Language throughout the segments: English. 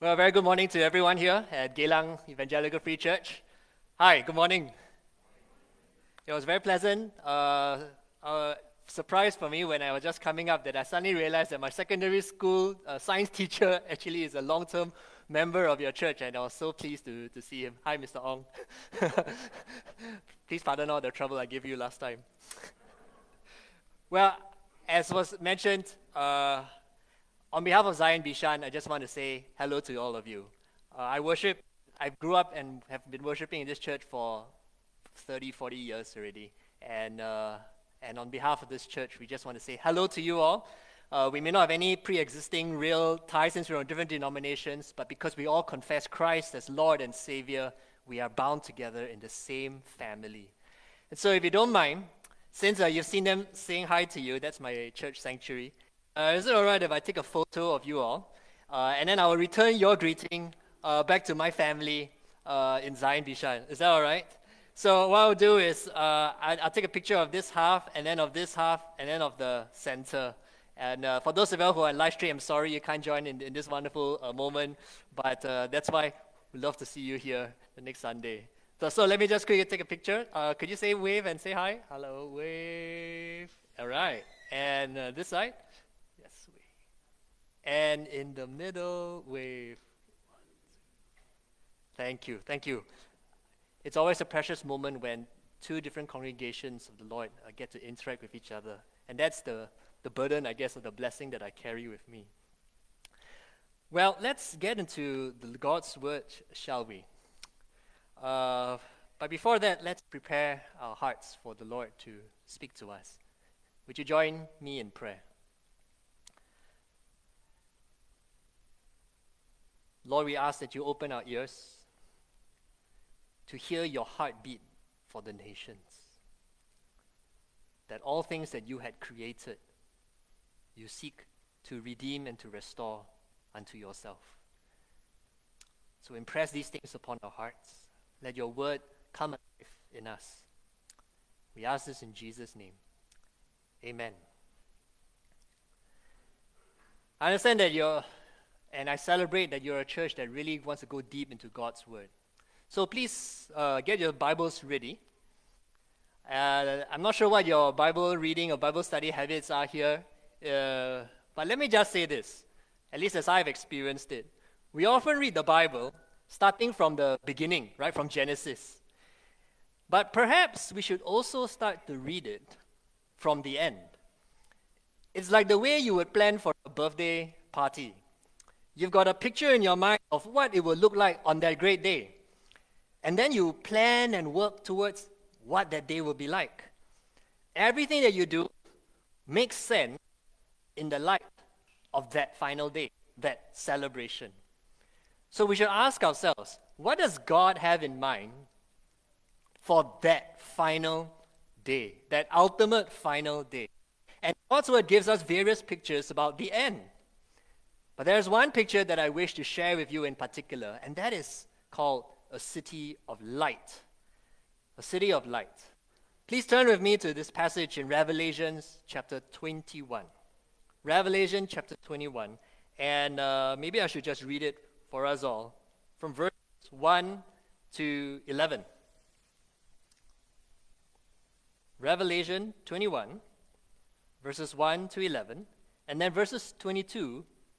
Well, very good morning to everyone here at Geylang Evangelical Free Church. Hi, good morning. It was very pleasant. Uh, a surprise for me when I was just coming up that I suddenly realized that my secondary school uh, science teacher actually is a long term member of your church, and I was so pleased to, to see him. Hi, Mr. Ong. Please pardon all the trouble I gave you last time. well, as was mentioned, uh, on behalf of Zion Bishan, I just want to say hello to all of you. Uh, I worship, I grew up and have been worshiping in this church for 30, 40 years already. And, uh, and on behalf of this church, we just want to say hello to you all. Uh, we may not have any pre existing real ties since we're on different denominations, but because we all confess Christ as Lord and Savior, we are bound together in the same family. And so, if you don't mind, since uh, you've seen them saying hi to you, that's my church sanctuary. Uh, is it all right if I take a photo of you all? Uh, and then I will return your greeting uh, back to my family uh, in Zion Bishan. Is that all right? So what I'll do is uh, I, will take a picture of this half, and then of this half, and then of the center. And uh, for those of you who are live stream, I'm sorry you can't join in, in this wonderful moment, but that's why we love to see you here the next Sunday. So, so let me just quickly take a picture. could you say wave and say hi? Hello, wave. All right. And this side and in the middle with Thank you, thank you. It's always a precious moment when two different congregations of the Lord uh, get to interact with each other. And that's the, the burden, I guess, of the blessing that I carry with me. Well, let's get into the God's word, shall we? Uh, but before that, let's prepare our hearts for the Lord to speak to us. Would you join me in prayer? Lord, we ask that you open our ears to hear your heartbeat for the nations. That all things that you had created, you seek to redeem and to restore unto yourself. So impress these things upon our hearts. Let your word come alive in us. We ask this in Jesus' name. Amen. I understand that you're and I celebrate that you're a church that really wants to go deep into God's Word. So please uh, get your Bibles ready. Uh, I'm not sure what your Bible reading or Bible study habits are here, uh, but let me just say this, at least as I've experienced it. We often read the Bible starting from the beginning, right, from Genesis. But perhaps we should also start to read it from the end. It's like the way you would plan for a birthday party You've got a picture in your mind of what it will look like on that great day. And then you plan and work towards what that day will be like. Everything that you do makes sense in the light of that final day, that celebration. So we should ask ourselves what does God have in mind for that final day, that ultimate final day? And God's word gives us various pictures about the end. But there's one picture that I wish to share with you in particular, and that is called a city of light. A city of light. Please turn with me to this passage in Revelations chapter 21. Revelation chapter 21. And uh, maybe I should just read it for us all from verse 1 to 11. Revelation 21, verses 1 to 11, and then verses 22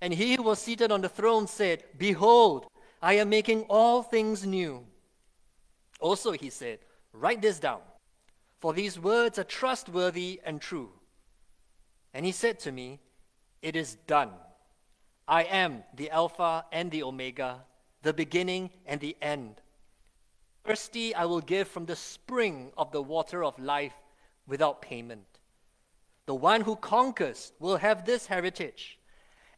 And he who was seated on the throne said, Behold, I am making all things new. Also, he said, Write this down, for these words are trustworthy and true. And he said to me, It is done. I am the Alpha and the Omega, the beginning and the end. Thirsty, I will give from the spring of the water of life without payment. The one who conquers will have this heritage,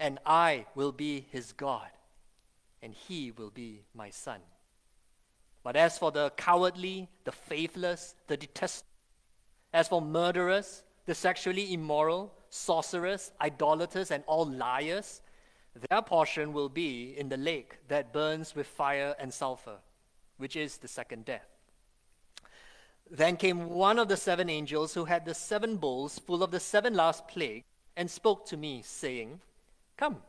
and I will be his God, and he will be my son. But as for the cowardly, the faithless, the detestable, as for murderers, the sexually immoral, sorcerers, idolaters, and all liars, their portion will be in the lake that burns with fire and sulfur, which is the second death. Then came one of the seven angels who had the seven bowls full of the seven last plagues and spoke to me, saying, Come,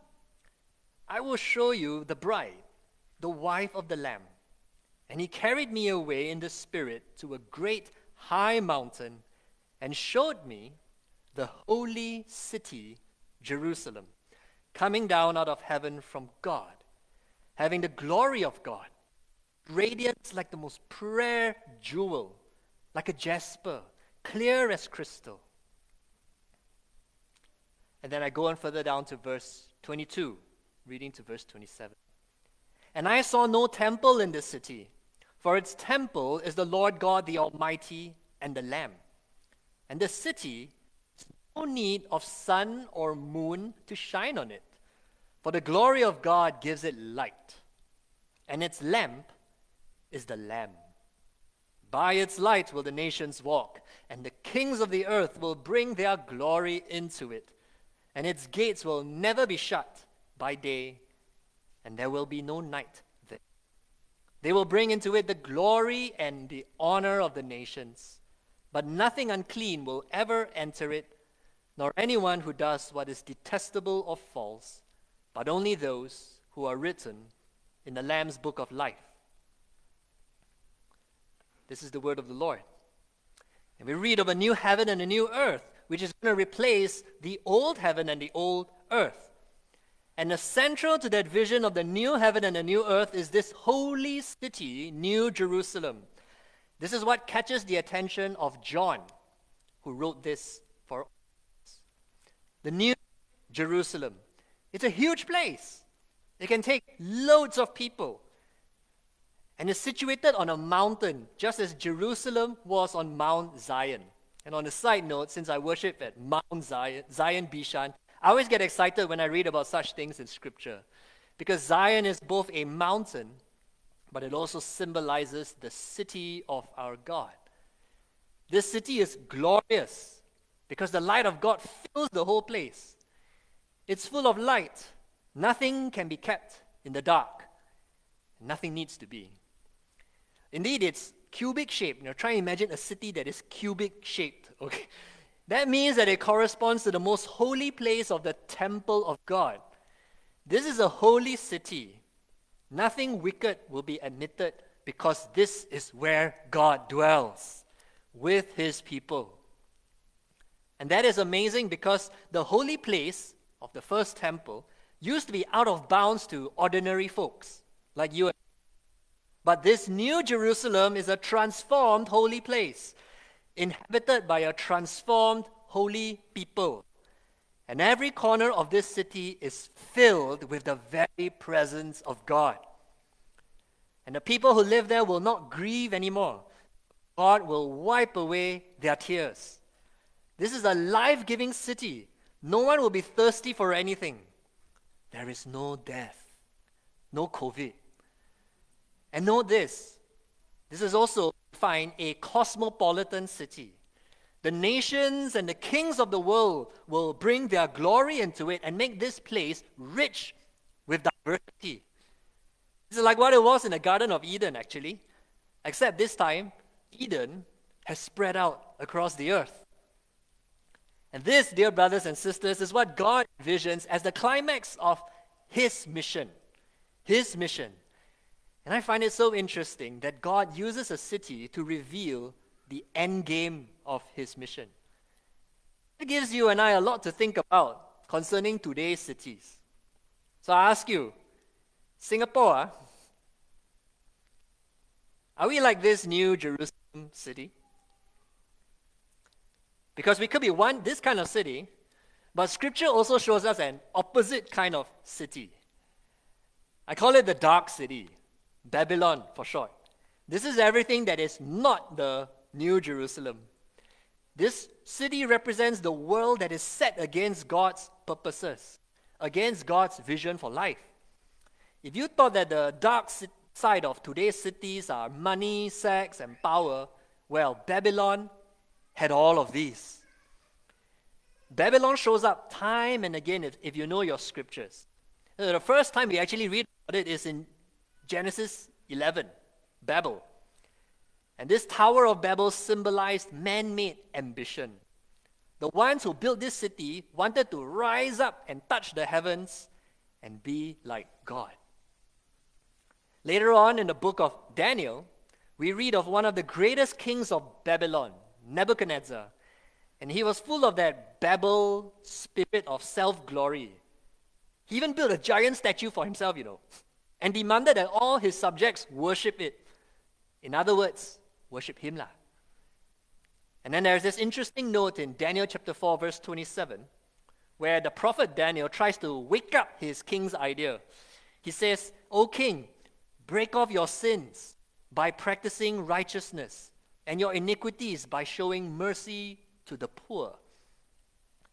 I will show you the bride, the wife of the Lamb. And he carried me away in the Spirit to a great high mountain and showed me the holy city, Jerusalem, coming down out of heaven from God, having the glory of God, radiant like the most rare jewel, like a jasper, clear as crystal. And then I go on further down to verse 22, reading to verse 27. And I saw no temple in the city for its temple is the Lord God the Almighty and the Lamb. And the city has no need of sun or moon to shine on it, for the glory of God gives it light, and its lamp is the Lamb. By its light will the nations walk, and the kings of the earth will bring their glory into it, and its gates will never be shut by day, and there will be no night there. they will bring into it the glory and the honor of the nations. But nothing unclean will ever enter it, nor anyone who does what is detestable or false, but only those who are written in the Lamb's book of life. This is the word of the Lord. And we read of a new heaven and a new earth, which is going to replace the old heaven and the old earth. And the central to that vision of the new heaven and the new earth is this holy city, New Jerusalem. This is what catches the attention of John, who wrote this for us. The New Jerusalem. It's a huge place. It can take loads of people. And it's situated on a mountain, just as Jerusalem was on Mount Zion. And on a side note, since I worship at Mount Zion, Zion Bishan, I always get excited when I read about such things in Scripture because Zion is both a mountain, but it also symbolizes the city of our God. This city is glorious because the light of God fills the whole place. It's full of light. Nothing can be kept in the dark. Nothing needs to be. Indeed, it's cubic shaped. You know, try and imagine a city that is cubic shaped. Okay, that means that it corresponds to the most holy place of the temple of God. This is a holy city. Nothing wicked will be admitted because this is where God dwells with his people. And that is amazing because the holy place of the first temple used to be out of bounds to ordinary folks like you but this new Jerusalem is a transformed holy place inhabited by a transformed holy people. And every corner of this city is filled with the very presence of God. And the people who live there will not grieve anymore. God will wipe away their tears. This is a life giving city. No one will be thirsty for anything. There is no death, no COVID. And know this this is also find a cosmopolitan city. The nations and the kings of the world will bring their glory into it and make this place rich with diversity. This is like what it was in the Garden of Eden, actually, except this time, Eden has spread out across the earth. And this, dear brothers and sisters, is what God envisions as the climax of His mission. His mission and I find it so interesting that God uses a city to reveal the end game of his mission. It gives you and I a lot to think about concerning today's cities. So I ask you, Singapore, ah, Are we like this new Jerusalem city? Because we could be one, this kind of city, but scripture also shows us an opposite kind of city. I call it the dark city, Babylon for short. This is everything that is not the New Jerusalem. This city represents the world that is set against God's purposes, against God's vision for life. If you thought that the dark side of today's cities are money, sex, and power, well, Babylon had all of these. Babylon shows up time and again if, if you know your scriptures. Uh, the first time we actually read about it is in Genesis 11, Babel. And this Tower of Babel symbolized man made ambition. The ones who built this city wanted to rise up and touch the heavens and be like God. Later on in the book of Daniel, we read of one of the greatest kings of Babylon, Nebuchadnezzar. And he was full of that Babel spirit of self glory. He even built a giant statue for himself, you know, and demanded that all his subjects worship it. In other words, worship him. Lah. And then there's this interesting note in Daniel chapter 4, verse 27, where the prophet Daniel tries to wake up his king's idea. He says, O king, break off your sins by practicing righteousness, and your iniquities by showing mercy to the poor.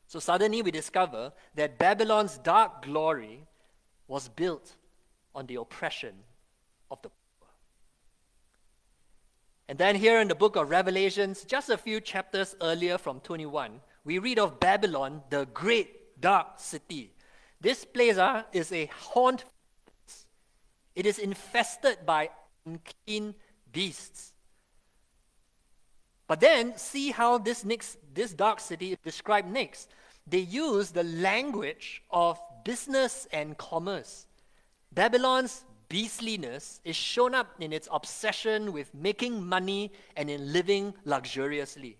So suddenly we discover that Babylon's dark glory was built on the oppression of the poor. and then here in the book of Revelations, just a few chapters earlier from 21, we read of Babylon, the great dark city. This place uh, is a haunt. It is infested by unclean beasts. But then see how this next this dark city is described next. They use the language of business and commerce. Babylon's beastliness is shown up in its obsession with making money and in living luxuriously.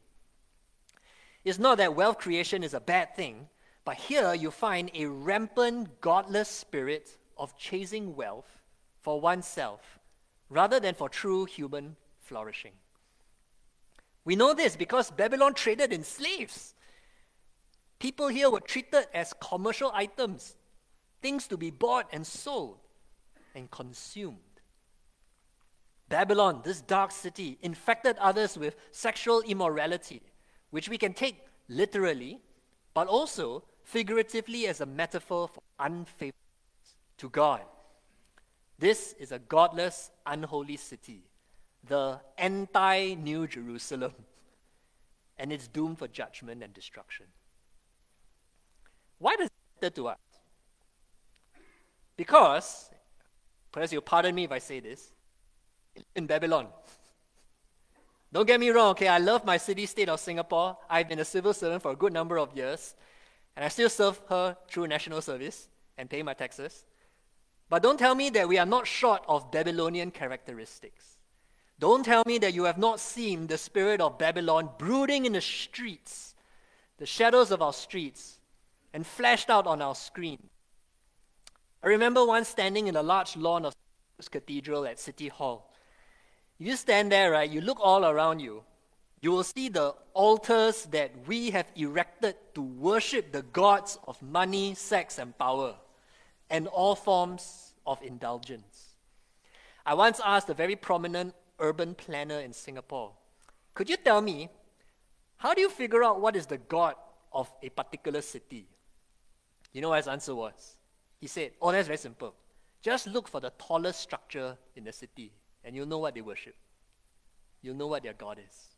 It's not that wealth creation is a bad thing, but here you find a rampant, godless spirit of chasing wealth for oneself rather than for true human flourishing. We know this because Babylon traded in slaves. People here were treated as commercial items, things to be bought and sold and consumed. Babylon, this dark city, infected others with sexual immorality, which we can take literally, but also figuratively as a metaphor for unfaithfulness to God. This is a godless, unholy city, the anti New Jerusalem, and it's doomed for judgment and destruction. Why does it matter to us? Because Perhaps you'll pardon me if I say this. In Babylon. Don't get me wrong, okay? I love my city state of Singapore. I've been a civil servant for a good number of years, and I still serve her through national service and pay my taxes. But don't tell me that we are not short of Babylonian characteristics. Don't tell me that you have not seen the spirit of Babylon brooding in the streets, the shadows of our streets, and flashed out on our screen. I remember once standing in a large lawn of the Cathedral at City Hall. You stand there, right, you look all around you, you will see the altars that we have erected to worship the gods of money, sex, and power, and all forms of indulgence. I once asked a very prominent urban planner in Singapore, could you tell me, how do you figure out what is the god of a particular city? You know what his answer was? He said, Oh, that's very simple. Just look for the tallest structure in the city, and you'll know what they worship. You'll know what their God is.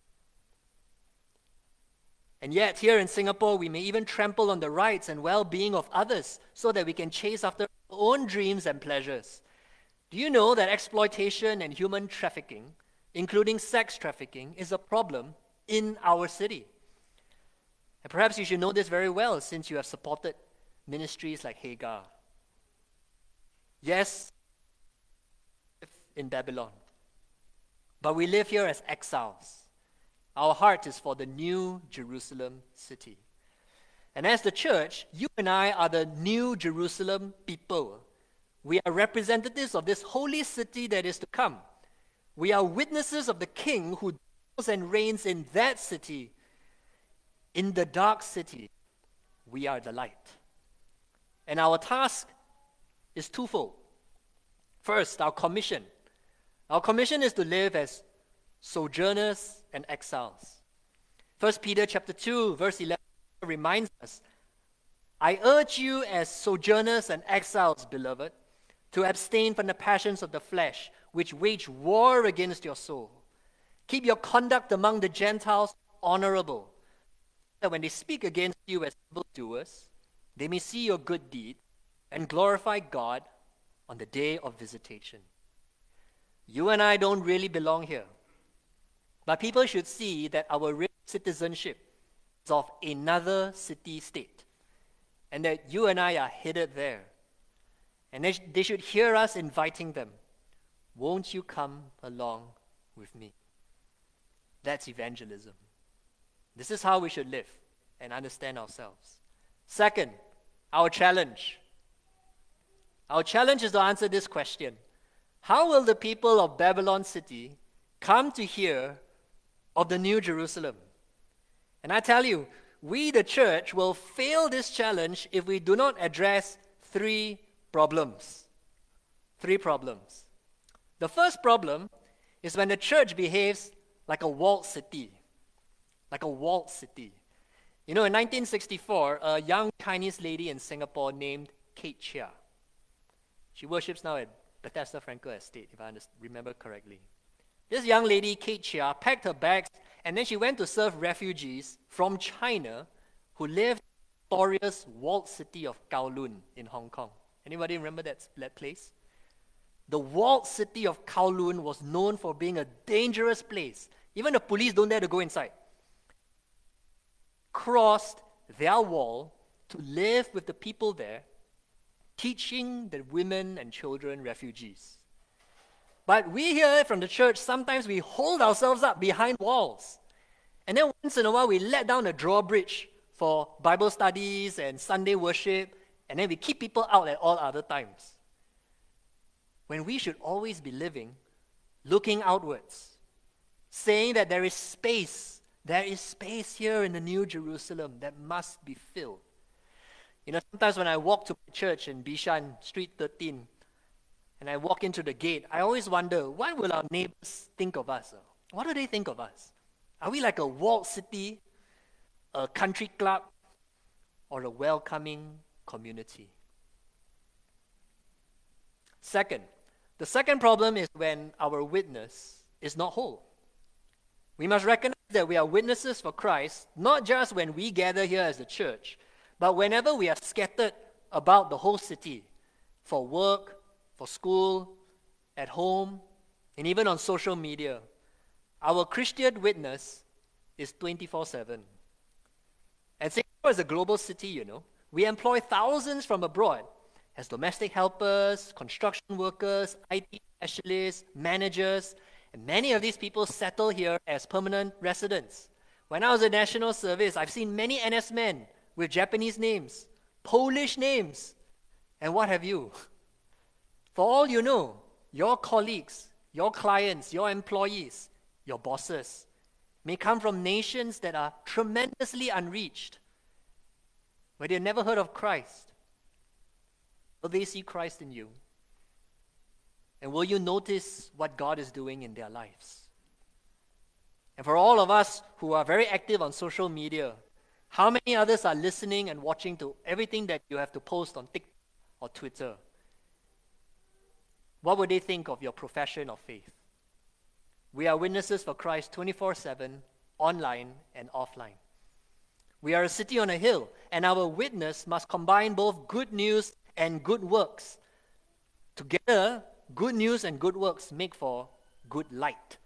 And yet, here in Singapore, we may even trample on the rights and well being of others so that we can chase after our own dreams and pleasures. Do you know that exploitation and human trafficking, including sex trafficking, is a problem in our city? And perhaps you should know this very well since you have supported ministries like Hagar. Yes, in Babylon. But we live here as exiles. Our heart is for the new Jerusalem city. And as the church, you and I are the new Jerusalem people. We are representatives of this holy city that is to come. We are witnesses of the King who dwells and reigns in that city. In the dark city, we are the light. And our task is twofold. First, our commission. Our commission is to live as sojourners and exiles. 1 Peter chapter 2 verse 11 reminds us, I urge you as sojourners and exiles, beloved, to abstain from the passions of the flesh, which wage war against your soul. Keep your conduct among the Gentiles honorable, that when they speak against you as evildoers, they may see your good deed and glorify God on the day of visitation. You and I don't really belong here, but people should see that our real citizenship is of another city state, and that you and I are headed there. And they, sh- they should hear us inviting them, Won't you come along with me? That's evangelism. This is how we should live and understand ourselves. Second, our challenge. Our challenge is to answer this question How will the people of Babylon City come to hear of the New Jerusalem? And I tell you, we, the church, will fail this challenge if we do not address three problems. Three problems. The first problem is when the church behaves like a walled city. Like a walled city. You know, in 1964, a young Chinese lady in Singapore named Kate Chia. She worships now at Bethesda Frankel Estate, if I remember correctly. This young lady, Kate Chia, packed her bags and then she went to serve refugees from China who lived in the glorious walled city of Kowloon in Hong Kong. Anybody remember that, that place? The walled city of Kowloon was known for being a dangerous place. Even the police don't dare to go inside. Crossed their wall to live with the people there, teaching the women and children refugees. But we here from the church, sometimes we hold ourselves up behind walls. And then once in a while, we let down a drawbridge for Bible studies and Sunday worship and then we keep people out at all other times. When we should always be living looking outwards, saying that there is space, there is space here in the New Jerusalem that must be filled. You know, sometimes when I walk to church in Bishan, Street 13, and I walk into the gate, I always wonder, what will our neighbors think of us? What do they think of us? Are we like a walled city, a country club, or a welcoming community. Second, the second problem is when our witness is not whole. We must recognize that we are witnesses for Christ, not just when we gather here as a church, but whenever we are scattered about the whole city for work, for school, at home, and even on social media. Our Christian witness is 24 7. And Singapore is a global city, you know. We employ thousands from abroad as domestic helpers, construction workers, IT specialists, managers, and many of these people settle here as permanent residents. When I was in national service, I've seen many NS men with Japanese names, Polish names, and what have you. For all you know, your colleagues, your clients, your employees, your bosses may come from nations that are tremendously unreached where they've never heard of Christ? Will they see Christ in you? And will you notice what God is doing in their lives? And for all of us who are very active on social media, how many others are listening and watching to everything that you have to post on TikTok or Twitter? What would they think of your profession of faith? We are witnesses for Christ 24 7, online and offline. We are a city on a hill, and our witness must combine both good news and good works. Together, good news and good works make for good light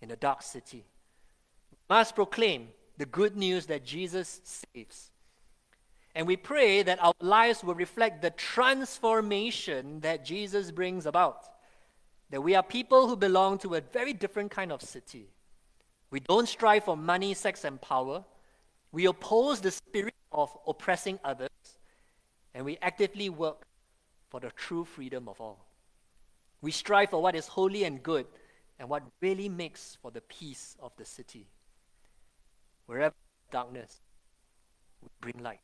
in a dark city. We must proclaim the good news that Jesus saves. And we pray that our lives will reflect the transformation that Jesus brings about. That we are people who belong to a very different kind of city. We don't strive for money, sex, and power. We oppose the spirit of oppressing others, and we actively work for the true freedom of all. We strive for what is holy and good, and what really makes for the peace of the city. Wherever darkness, we bring light.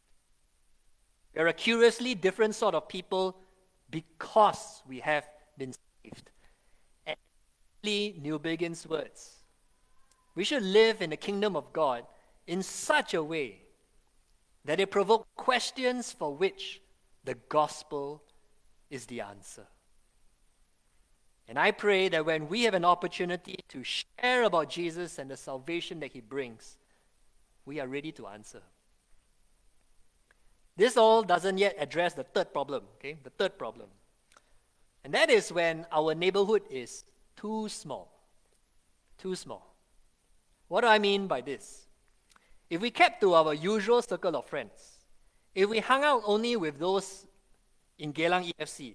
We are a curiously different sort of people because we have been saved. And Newbigin's words. We should live in the kingdom of God in such a way that it provokes questions for which the gospel is the answer. And I pray that when we have an opportunity to share about Jesus and the salvation that he brings, we are ready to answer. This all doesn't yet address the third problem, okay? The third problem. And that is when our neighborhood is too small. Too small. What do I mean by this? If we kept to our usual circle of friends, if we hung out only with those in Geylang EFC,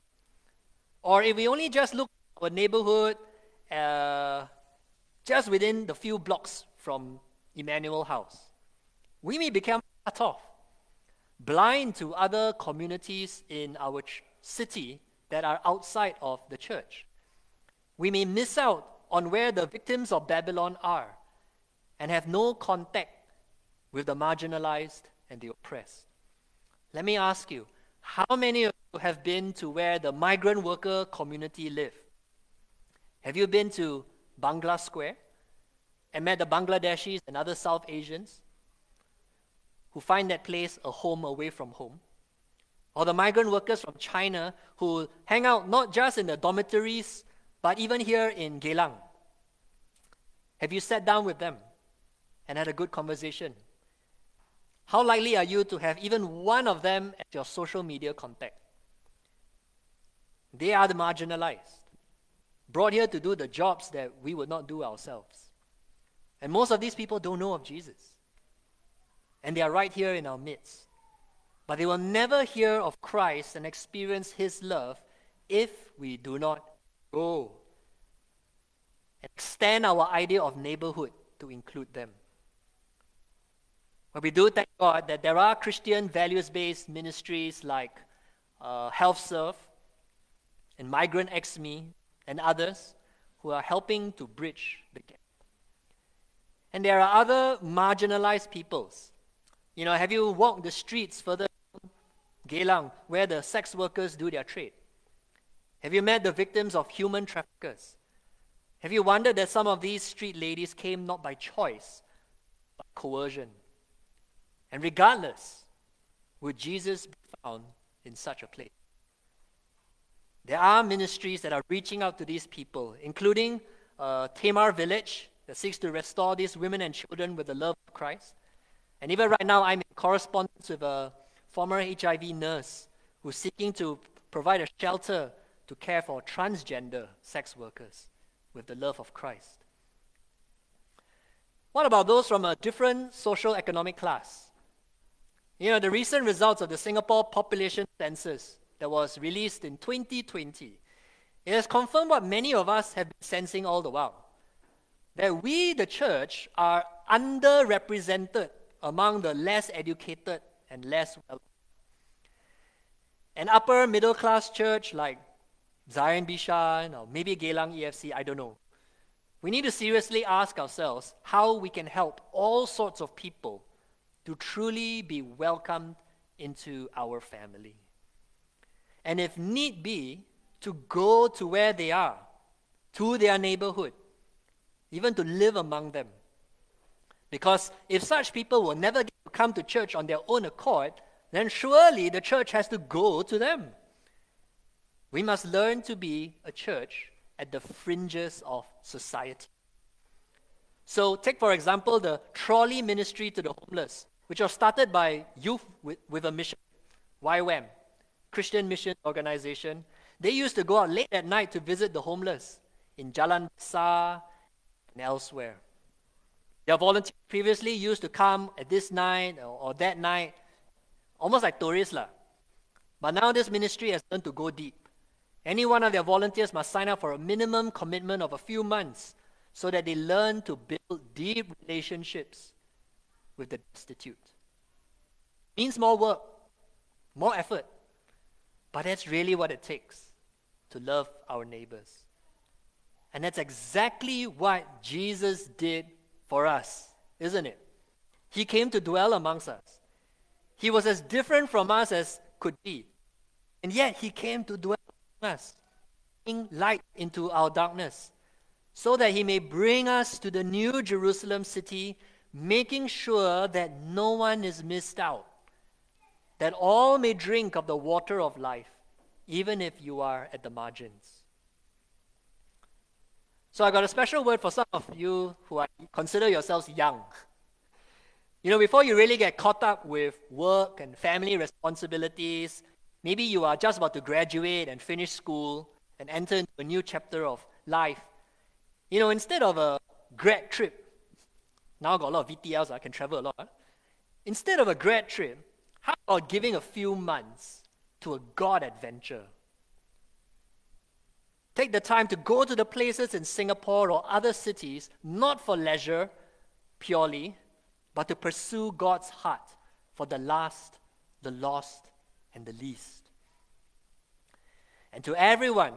or if we only just look at our neighborhood uh, just within the few blocks from Emmanuel House, we may become cut off blind to other communities in our ch- city that are outside of the church. We may miss out on where the victims of Babylon are and have no contact with the marginalized and the oppressed. Let me ask you how many of you have been to where the migrant worker community live? Have you been to Bangla Square and met the Bangladeshis and other South Asians? Who find that place a home away from home, or the migrant workers from China who hang out not just in the dormitories, but even here in Geylang. Have you sat down with them and had a good conversation? How likely are you to have even one of them as your social media contact? They are the marginalized, brought here to do the jobs that we would not do ourselves. And most of these people don't know of Jesus and they are right here in our midst. But they will never hear of Christ and experience his love if we do not go and extend our idea of neighborhood to include them. But we do thank God that there are Christian values based ministries like uh, HealthServe and Migrant XME and others who are helping to bridge the gap. And there are other marginalized peoples you know, have you walked the streets further Geylang, where the sex workers do their trade? Have you met the victims of human traffickers? Have you wondered that some of these street ladies came not by choice, but coercion? And regardless, would Jesus be found in such a place? There are ministries that are reaching out to these people, including uh, Tamar Village, that seeks to restore these women and children with the love of Christ. And even right now, I'm in correspondence with a former HIV nurse who's seeking to provide a shelter to care for transgender sex workers with the love of Christ. What about those from a different social economic class? You know, the recent results of the Singapore population census that was released in 2020, it has confirmed what many of us have been sensing all the while that we, the church, are underrepresented among the less educated and less well. An upper middle class church like Zion Bishan or maybe Geylang EFC, I don't know. We need to seriously ask ourselves how we can help all sorts of people to truly be welcomed into our family. And if need be, to go to where they are, to their neighborhood, even to live among them because if such people will never come to church on their own accord, then surely the church has to go to them. We must learn to be a church at the fringes of society. So, take for example the trolley ministry to the homeless, which was started by youth with, with a mission, YWAM, Christian Mission Organization. They used to go out late at night to visit the homeless in Jalan Besar and elsewhere. Their volunteers previously used to come at this night or, or that night, almost like tourists. La. But now this ministry has learned to go deep. Any one of their volunteers must sign up for a minimum commitment of a few months so that they learn to build deep relationships with the destitute. Means more work, more effort, but that's really what it takes to love our neighbors. And that's exactly what Jesus did for us, isn't it? He came to dwell amongst us. He was as different from us as could be. And yet he came to dwell among us, bring light into our darkness, so that he may bring us to the new Jerusalem city, making sure that no one is missed out, that all may drink of the water of life, even if you are at the margins. So I got a special word for some of you who are, consider yourselves young. You know, before you really get caught up with work and family responsibilities, maybe you are just about to graduate and finish school and enter into a new chapter of life. You know, instead of a grad trip, now I got a lot of VTLs, I can travel a lot. Huh? Instead of a grad trip, how about giving a few months to a God adventure? Take the time to go to the places in Singapore or other cities, not for leisure purely, but to pursue God's heart for the last, the lost, and the least. And to everyone,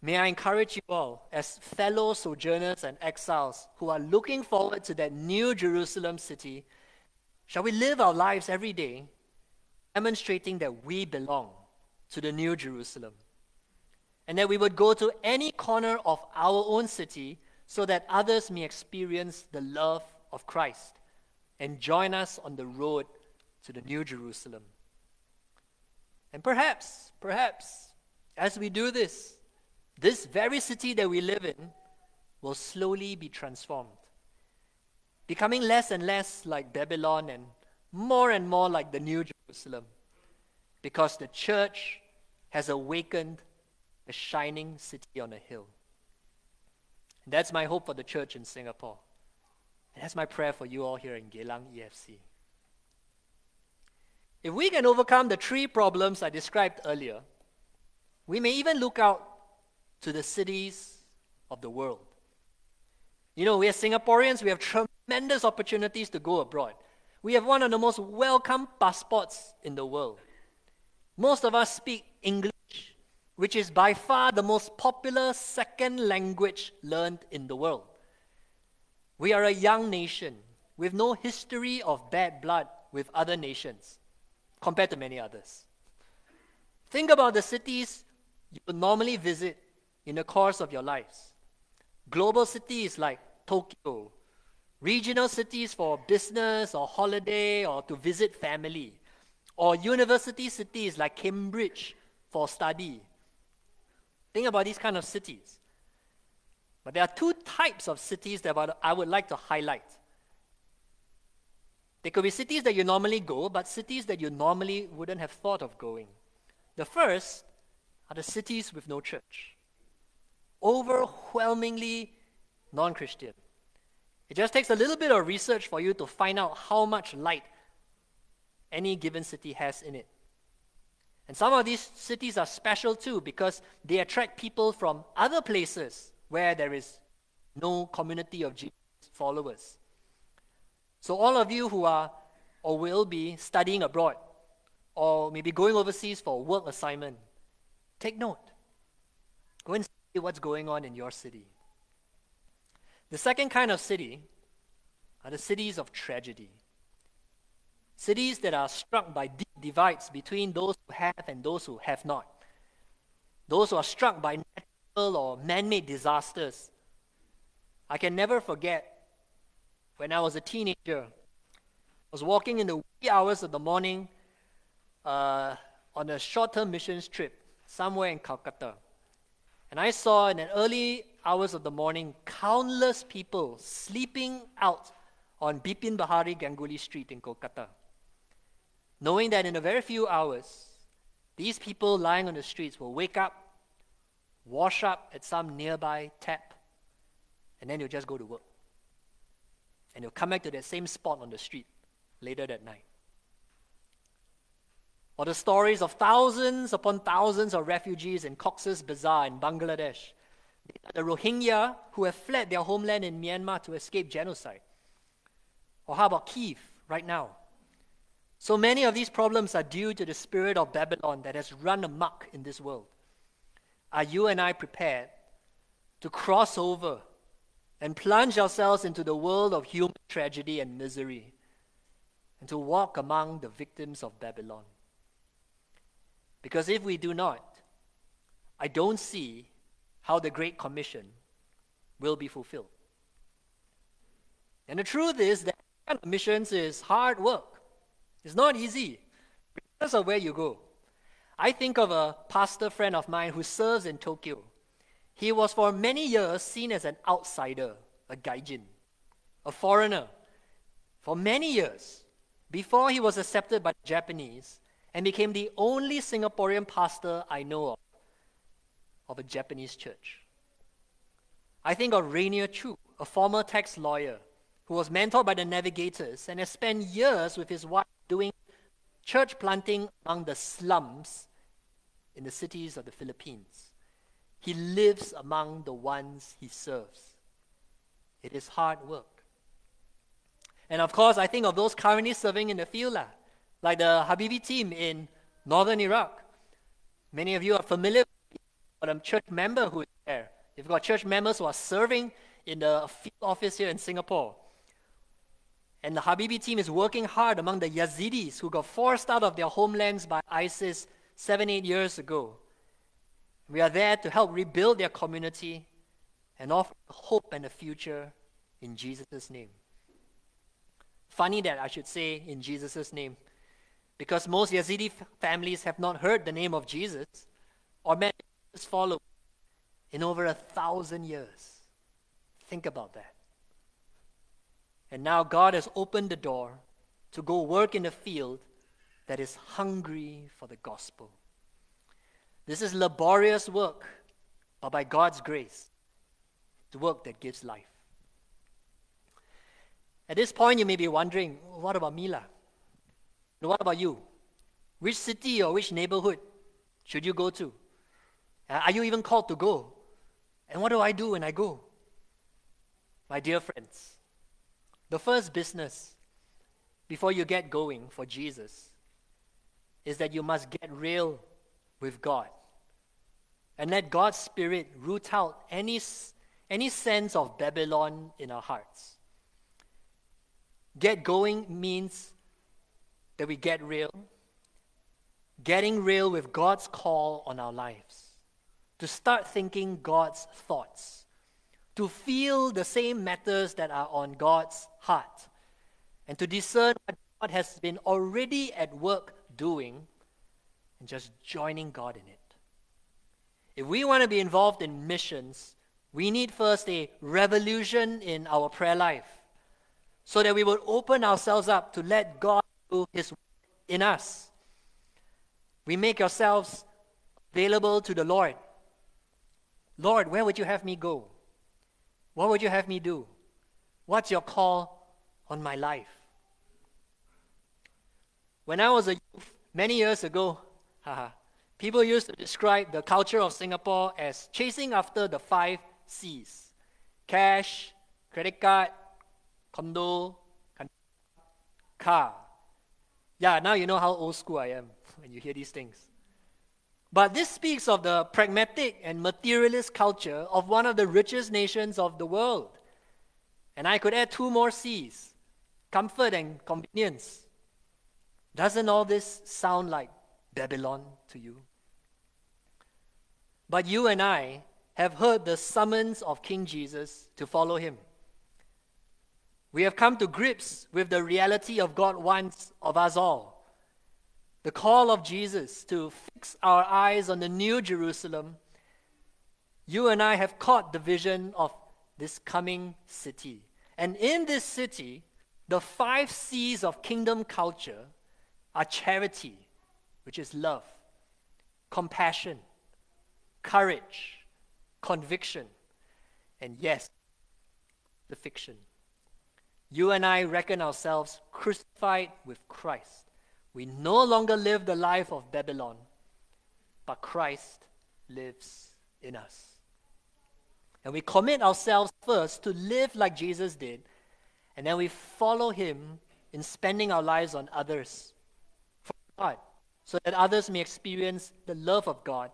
may I encourage you all, as fellow sojourners and exiles who are looking forward to that new Jerusalem city, shall we live our lives every day demonstrating that we belong to the new Jerusalem? And that we would go to any corner of our own city so that others may experience the love of Christ and join us on the road to the New Jerusalem. And perhaps, perhaps, as we do this, this very city that we live in will slowly be transformed, becoming less and less like Babylon and more and more like the New Jerusalem, because the church has awakened a shining city on a hill. And that's my hope for the church in Singapore. And that's my prayer for you all here in Geylang EFC. If we can overcome the three problems I described earlier, we may even look out to the cities of the world. You know, we as Singaporeans, we have tremendous opportunities to go abroad. We have one of the most welcome passports in the world. Most of us speak English which is by far the most popular second language learned in the world. We are a young nation with no history of bad blood with other nations compared to many others. Think about the cities you normally visit in the course of your lives. Global cities like Tokyo, regional cities for business or holiday or to visit family, or university cities like Cambridge for study Think about these kind of cities. But there are two types of cities that I would like to highlight. There could be cities that you normally go, but cities that you normally wouldn't have thought of going. The first are the cities with no church, overwhelmingly non Christian. It just takes a little bit of research for you to find out how much light any given city has in it. And some of these cities are special too because they attract people from other places where there is no community of Jesus followers. So, all of you who are or will be studying abroad or maybe going overseas for a work assignment, take note. Go and see what's going on in your city. The second kind of city are the cities of tragedy. Cities that are struck by divides between those who have and those who have not. Those who are struck by natural or man made disasters. I can never forget when I was a teenager. I was walking in the wee hours of the morning uh, on a short term missions trip somewhere in Calcutta. And I saw in the early hours of the morning countless people sleeping out on Bipin Behari Ganguly Street in Kolkata knowing that in a very few hours, these people lying on the streets will wake up, wash up at some nearby tap, and then they'll just go to work. And they'll come back to that same spot on the street later that night. Or the stories of thousands upon thousands of refugees in Cox's Bazar in Bangladesh, the Rohingya who have fled their homeland in Myanmar to escape genocide. Or how about Kiev right now? So many of these problems are due to the spirit of Babylon that has run amok in this world. Are you and I prepared to cross over and plunge ourselves into the world of human tragedy and misery and to walk among the victims of Babylon. Because if we do not, I don't see how the Great Commission will be fulfilled. And the truth is that missions is hard work. It's not easy, regardless of where you go. I think of a pastor friend of mine who serves in Tokyo. He was for many years seen as an outsider, a gaijin, a foreigner, for many years before he was accepted by the Japanese and became the only Singaporean pastor I know of of a Japanese church. I think of Rainier Chu, a former tax lawyer who was mentored by the navigators and has spent years with his wife doing church planting among the slums in the cities of the Philippines. He lives among the ones he serves. It is hard work. And of course, I think of those currently serving in the field, ah, like the Habibi team in northern Iraq. Many of you are familiar with a church member who is there. You've got church members who are serving in the field office here in Singapore. And the Habibi team is working hard among the Yazidis who got forced out of their homelands by ISIS seven, eight years ago. We are there to help rebuild their community and offer hope and a future in Jesus' name. Funny that I should say in Jesus' name, because most Yazidi families have not heard the name of Jesus or met his followers in over a thousand years. Think about that. And now God has opened the door to go work in a field that is hungry for the gospel. This is laborious work, but by God's grace, it's work that gives life. At this point, you may be wondering, what about Mila? What about you? Which city or which neighborhood should you go to? Uh, are you even called to go? And what do I do when I go? My dear friends, the first business before you get going for Jesus is that you must get real with God. And let God's Spirit root out any, any sense of Babylon in our hearts. Get going means that we get real, getting real with God's call on our lives, to start thinking God's thoughts. To feel the same matters that are on God's heart, and to discern what God has been already at work doing, and just joining God in it. If we want to be involved in missions, we need first a revolution in our prayer life so that we will open ourselves up to let God do His work in us. We make ourselves available to the Lord. Lord, where would you have me go? What would you have me do? What's your call on my life? When I was a youth, many years ago, people used to describe the culture of Singapore as chasing after the five C's cash, credit card, condo, car. Yeah, now you know how old school I am when you hear these things. But this speaks of the pragmatic and materialist culture of one of the richest nations of the world. And I could add two more C's comfort and convenience. Doesn't all this sound like Babylon to you? But you and I have heard the summons of King Jesus to follow him. We have come to grips with the reality of God wants of us all the call of Jesus to fix our eyes on the new Jerusalem, you and I have caught the vision of this coming city. And in this city, the five C's of kingdom culture are charity, which is love, compassion, courage, conviction, and yes, the fiction. You and I reckon ourselves crucified with Christ. We no longer live the life of Babylon, but Christ lives in us. And we commit ourselves first to live like Jesus did, and then we follow him in spending our lives on others for God, so that others may experience the love of God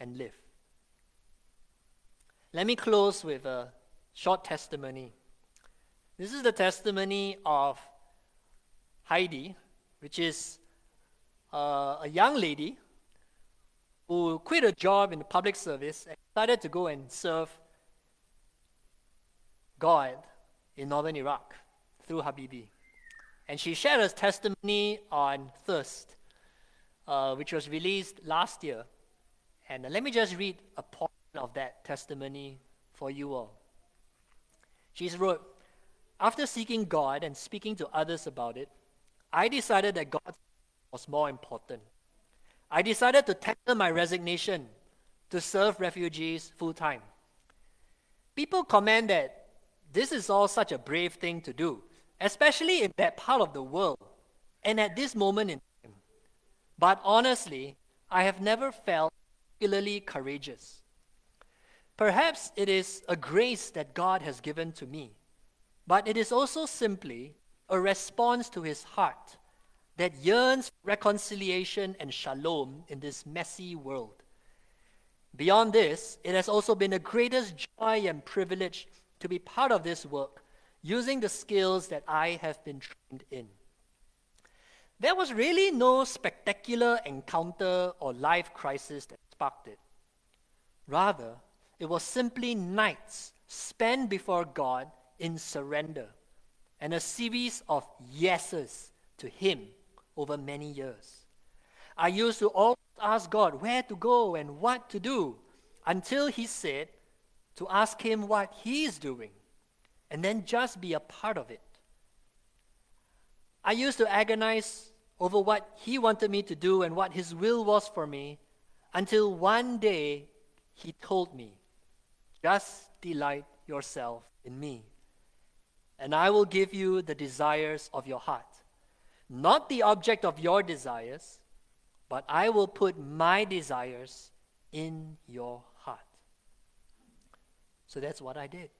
and live. let me close with a short testimony. This is the testimony of Heidi, which is uh, a young lady who quit a job in the public service and decided to go and serve God in northern Iraq through Habibi. And she shared her testimony on Thirst, uh, which was released last year. And uh, let me just read a portion of that testimony for you all. She wrote, After seeking God and speaking to others about it, I decided that God was more important. I decided to tender my resignation to serve refugees full time. People comment that this is all such a brave thing to do, especially in that part of the world and at this moment in time. But honestly, I have never felt particularly courageous. Perhaps it is a grace that God has given to me, but it is also simply a response to his heart that yearns for reconciliation and shalom in this messy world. Beyond this, it has also been the greatest joy and privilege to be part of this work using the skills that I have been trained in. There was really no spectacular encounter or life crisis that sparked it. Rather, it was simply nights spent before God in surrender and a series of yeses to Him over many years. I used to always ask God where to go and what to do until He said to ask Him what He's doing and then just be a part of it. I used to agonize over what He wanted me to do and what His will was for me until one day He told me, Just delight yourself in me, and I will give you the desires of your heart not the object of your desires, but I will put my desires in your heart. So that's what I did.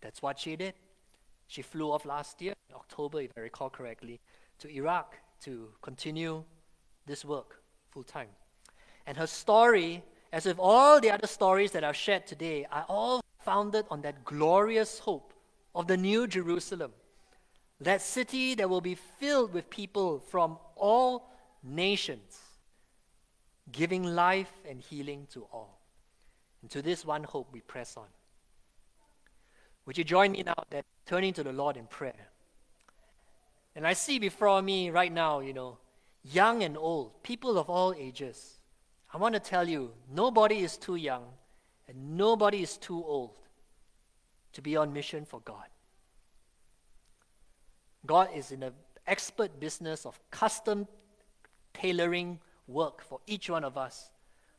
That's what she did. She flew off last year, in October, if I recall correctly, to Iraq to continue this work full time. And her story, as with all the other stories that I've shared today, are all founded on that glorious hope of the New Jerusalem that city that will be filled with people from all nations, giving life and healing to all. And to this one hope we press on. Would you join me now that turning to the Lord in prayer? And I see before me right now, you know, young and old, people of all ages. I want to tell you, nobody is too young and nobody is too old to be on mission for God. God is in the expert business of custom tailoring work for each one of us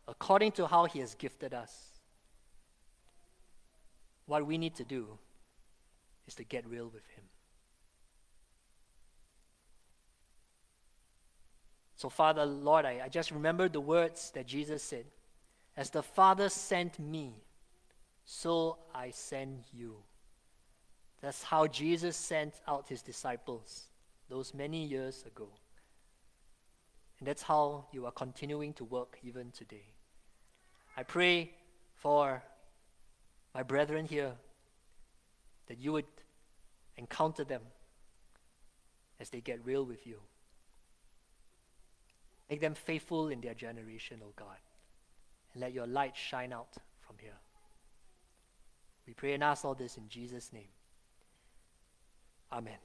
according to how He has gifted us. What we need to do is to get real with Him. So, Father, Lord, I, I just remember the words that Jesus said As the Father sent me, so I send you. That's how Jesus sent out his disciples those many years ago. And that's how you are continuing to work even today. I pray for my brethren here that you would encounter them as they get real with you. Make them faithful in their generation, O oh God, and let your light shine out from here. We pray and ask all this in Jesus' name. Amen.